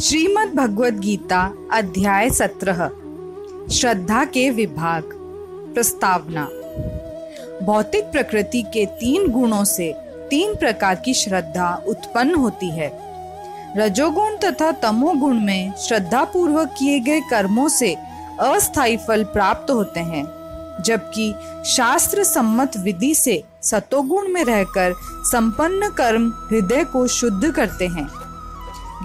श्रीमद् भगवद गीता अध्याय सत्रह। श्रद्धा के विभाग। प्रस्तावना। भौतिक प्रकृति के तीन गुणों से तीन प्रकार की श्रद्धा उत्पन्न होती है। रजोगुण तथा तमोगुण में श्रद्धा पूर्वक किए गए कर्मों से अस्थायी फल प्राप्त होते हैं, जबकि शास्त्र सम्मत विधि से सतोगुण में रहकर संपन्न कर्म हृदय को शुद्ध करते हैं।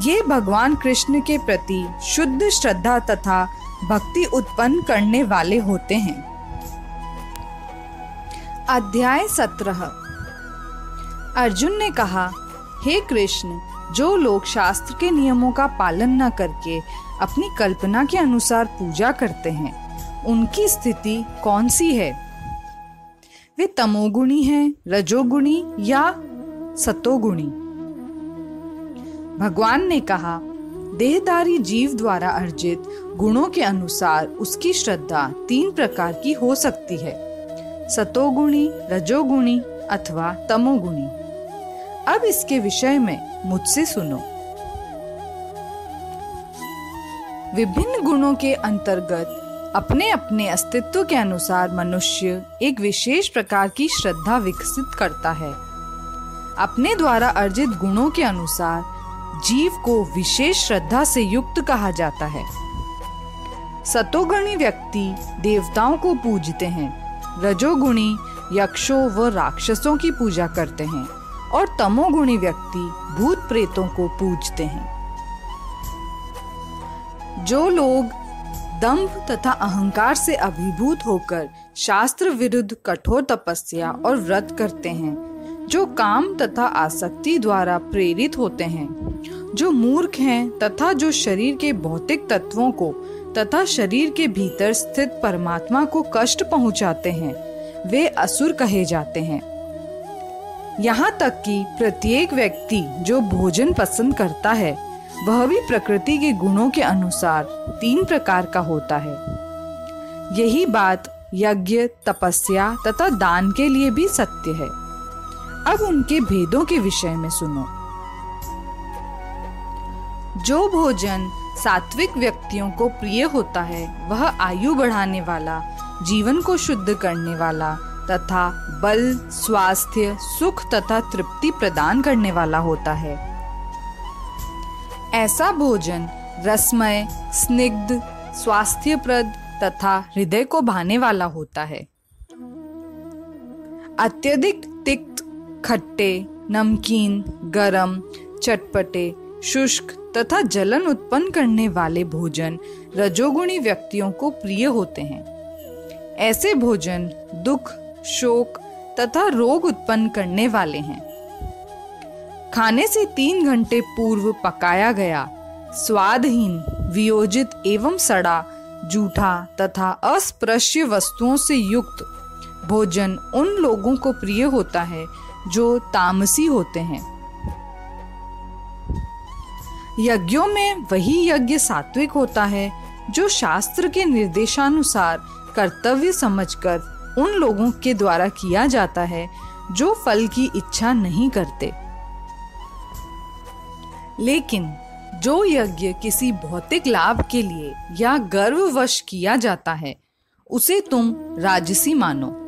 ये भगवान कृष्ण के प्रति शुद्ध श्रद्धा तथा भक्ति उत्पन्न करने वाले होते हैं। अध्याय सत्रह। अर्जुन ने कहा, हे कृष्ण, जो लोग शास्त्र के नियमों का पालन न करके अपनी कल्पना के अनुसार पूजा करते हैं, उनकी स्थिति कौन सी है? वे तमोगुणी हैं, रजोगुणी या सतोगुणी? भगवान ने कहा, देहदारी जीव द्वारा अर्जित गुणों के अनुसार उसकी श्रद्धा तीन प्रकार की हो सकती है। सतोगुणी, रजोगुणी अथवा तमोगुणी। अब इसके विषय में मुझसे सुनो। विभिन्न गुणों के अंतर्गत अपने अपने अस्तित्व के अनुसार मनुष्य एक विशेष प्रकार की श्रद्धा विकसित करता है। अपने द्वारा अर्जित गुणों के अनुसार जीव को विशेष श्रद्धा से युक्त कहा जाता है। सतोगुणी व्यक्ति देवताओं को पूजते हैं। रजोगुणी, यक्षों व राक्षसों की पूजा करते हैं और तमोगुणी व्यक्ति भूत प्रेतों को पूजते हैं। जो लोग दंभ तथा अहंकार से अभिभूत होकर शास्त्र विरुद्ध कठोर तपस्या और व्रत करते हैं जो काम तथा आसक्ति द्वारा प्रेरित होते हैं, जो मूर्ख हैं तथा जो शरीर के भौतिक तत्वों को तथा शरीर के भीतर स्थित परमात्मा को कष्ट पहुंचाते हैं, वे असुर कहे जाते हैं। यहाँ तक कि प्रत्येक व्यक्ति जो भोजन पसंद करता है, वह भी प्रकृति के गुणों के अनुसार तीन प्रकार का होता है। यही बात यज्ञ, तपस्या तथा दान के लिए भी सत्य है। अब उनके भेदों के विषय में सुनो। जो भोजन सात्विक व्यक्तियों को प्रिय होता है, वह आयु बढ़ाने वाला, जीवन को शुद्ध करने वाला, तथा बल, स्वास्थ्य, सुख तथा तृप्ति प्रदान करने वाला होता है। ऐसा भोजन रसमय, स्निग्ध, स्वास्थ्यप्रद तथा हृदय को भाने वाला होता है। अत्यधिक खट्टे, नमकीन, गरम, चटपटे, शुष्क तथा जलन उत्पन्न करने वाले भोजन रजोगुणी व्यक्तियों को प्रिय होते हैं। ऐसे भोजन दुख, शोक तथा रोग उत्पन्न करने वाले हैं। खाने से तीन घंटे पूर्व पकाया गया स्वादहीन, वियोजित एवं सड़ा, जूठा तथा अस्पृश्य वस्तुओं से युक्त भोजन उन लोगों को प्रिय होता है जो तामसी होते हैं। यज्ञों में वही यज्ञ सात्विक होता है, जो शास्त्र के निर्देशानुसार कर्तव्य समझकर उन लोगों के द्वारा किया जाता है, जो फल की इच्छा नहीं करते। लेकिन जो यज्ञ किसी भौतिक लाभ के लिए या गर्ववश किया जाता है, उसे तुम राजसी मानो।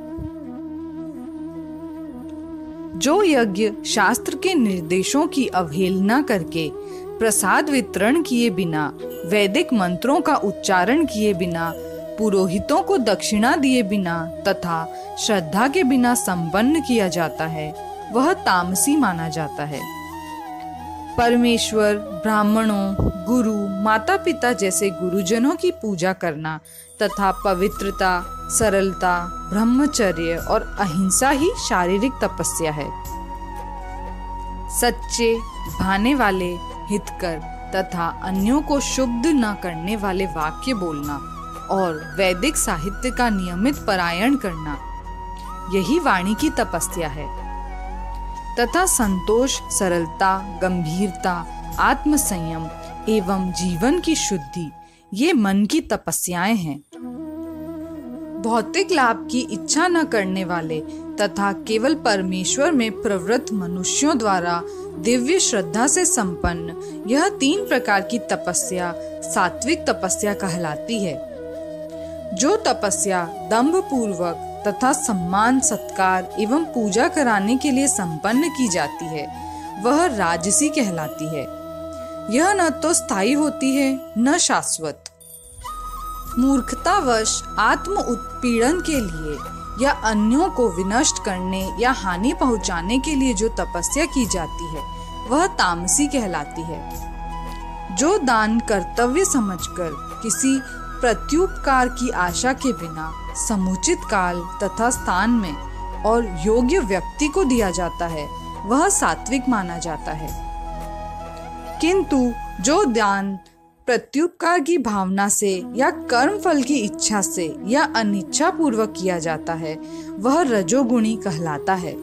जो यज्ञ शास्त्र के निर्देशों की अवहेलना करके, प्रसाद वितरण किए बिना, वैदिक मंत्रों का उच्चारण किए बिना, पुरोहितों को दक्षिणा दिए बिना तथा श्रद्धा के बिना संपन्न किया जाता है, वह तामसी माना जाता है। परमेश्वर, ब्राह्मणों, गुरु माता पिता जैसे गुरुजनों की पूजा करना तथा पवित्रता, सरलता, ब्रह्मचर्य और अहिंसा ही शारीरिक तपस्या है। सच्चे भाने वाले हितकर तथा अन्यों को शुद्ध न करने वाले वाक्य बोलना और वैदिक साहित्य का नियमित परायण करना, यही वाणी की तपस्या है। तथा संतोष, सरलता, गंभीरता, आत्मसंयम एवं जीवन की शुद्धि, ये मन की तपस्याएँ हैं। भौतिक लाभ की इच्छा न करने वाले तथा केवल परमेश्वर में प्रवृत्त मनुष्यों द्वारा दिव्य श्रद्धा से संपन्न, यह तीन प्रकार की तपस्या, सात्विक तपस्या कहलाती है। जो तपस्या दम्भ पूर्वक तथा सम्मान, सत्कार एवं पूजा कराने के लिए संपन्न की जाती है। वह राजसी कहलाती है। यह न तो स्थायी होती है, न शाश्वत। मूर्खतावश आत्म उत्पीड़न के लिए या अन्यों को विनष्ट करने या हानि पहुँचाने के लिए जो तपस्या की जाती है, वह तामसी कहलाती है। जो दान कर्तव्य समझकर किसी प्रत्युपकार की आशा के बिना समुचित काल तथा स्थान में और योग्य व्यक्ति को दिया जाता है, वह सात्विक माना जाता है। किंतु जो दान प्रत्युपकार की भावना से या कर्म फल की इच्छा से या अनिच्छा पूर्वक किया जाता है, वह रजोगुणी कहलाता है।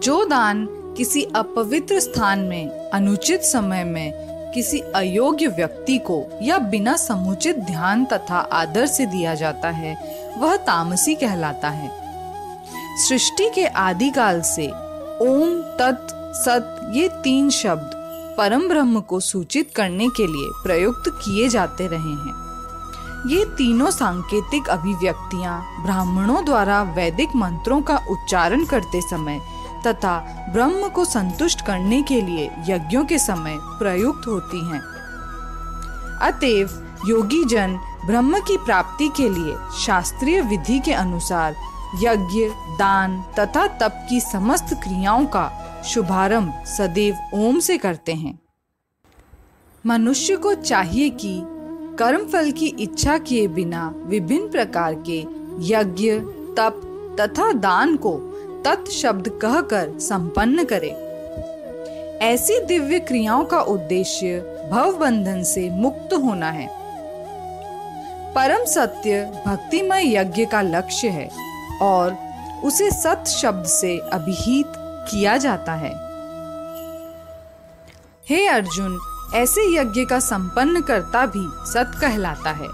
जो दान किसी अपवित्र स्थान में, अनुचित समय में किसी अयोग्य व्यक्ति को या बिना समुचित ध्यान तथा आदर से दिया जाता है, वह तामसी कहलाता है। सृष्टि के आदिकाल से ओम, तत्, सत, ये तीन शब्द परम ब्रह्म को सूचित करने के लिए प्रयुक्त किए जाते रहे हैं। ये तीनों सांकेतिक अभिव्यक्तियाँ ब्राह्मणों द्वारा वैदिक मंत्रों का उच्चारण करते समय तथा ब्रह्म को संतुष्ट करने के लिए यज्ञों के समय प्रयुक्त होती हैं। अतएव योगी जन ब्रह्म की प्राप्ति के लिए शास्त्रीय विधि के अनुसार यज्ञ, दान तथा तप की समस्त क्रियाओं का शुभारंभ सदैव ओम से करते हैं मनुष्य को चाहिए कि कर्म फल की इच्छा किए बिना विभिन्न प्रकार के यज्ञ, तप तथा दान को तत् शब्द कहकर संपन्न करे। ऐसी दिव्य क्रियाओं का उद्देश्य भव बंधन से मुक्त होना है। परम सत्य भक्तिमय यज्ञ का लक्ष्य है और उसे सत शब्द से अभिहित किया जाता है। हे अर्जुन, ऐसे यज्ञ का संपन्न करता भी सत कहलाता है,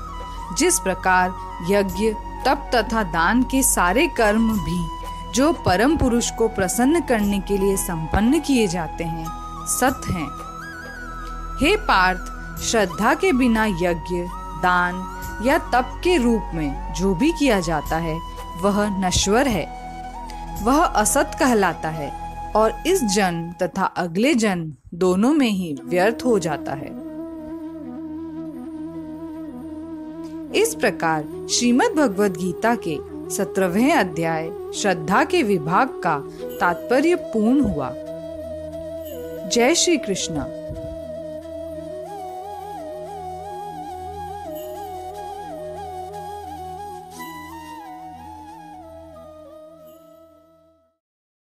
जिस प्रकार यज्ञ, तप तथा दान के सारे कर्म भी जो परम पुरुष को प्रसन्न करने के लिए संपन्न किए जाते हैं, सत हैं। हे पार्थ, श्रद्धा के बिना यज्ञ, दान या तप के रूप में जो भी किया जाता है, वह नश्वर है। वह असत कहलाता है और इस जन्म तथा अगले जन्म दोनों में ही व्यर्थ हो जाता है। इस प्रकार श्रीमद् भगवद गीता के सत्रहवें अध्याय श्रद्धा के विभाग का तात्पर्य पूर्ण हुआ। जय श्री कृष्ण।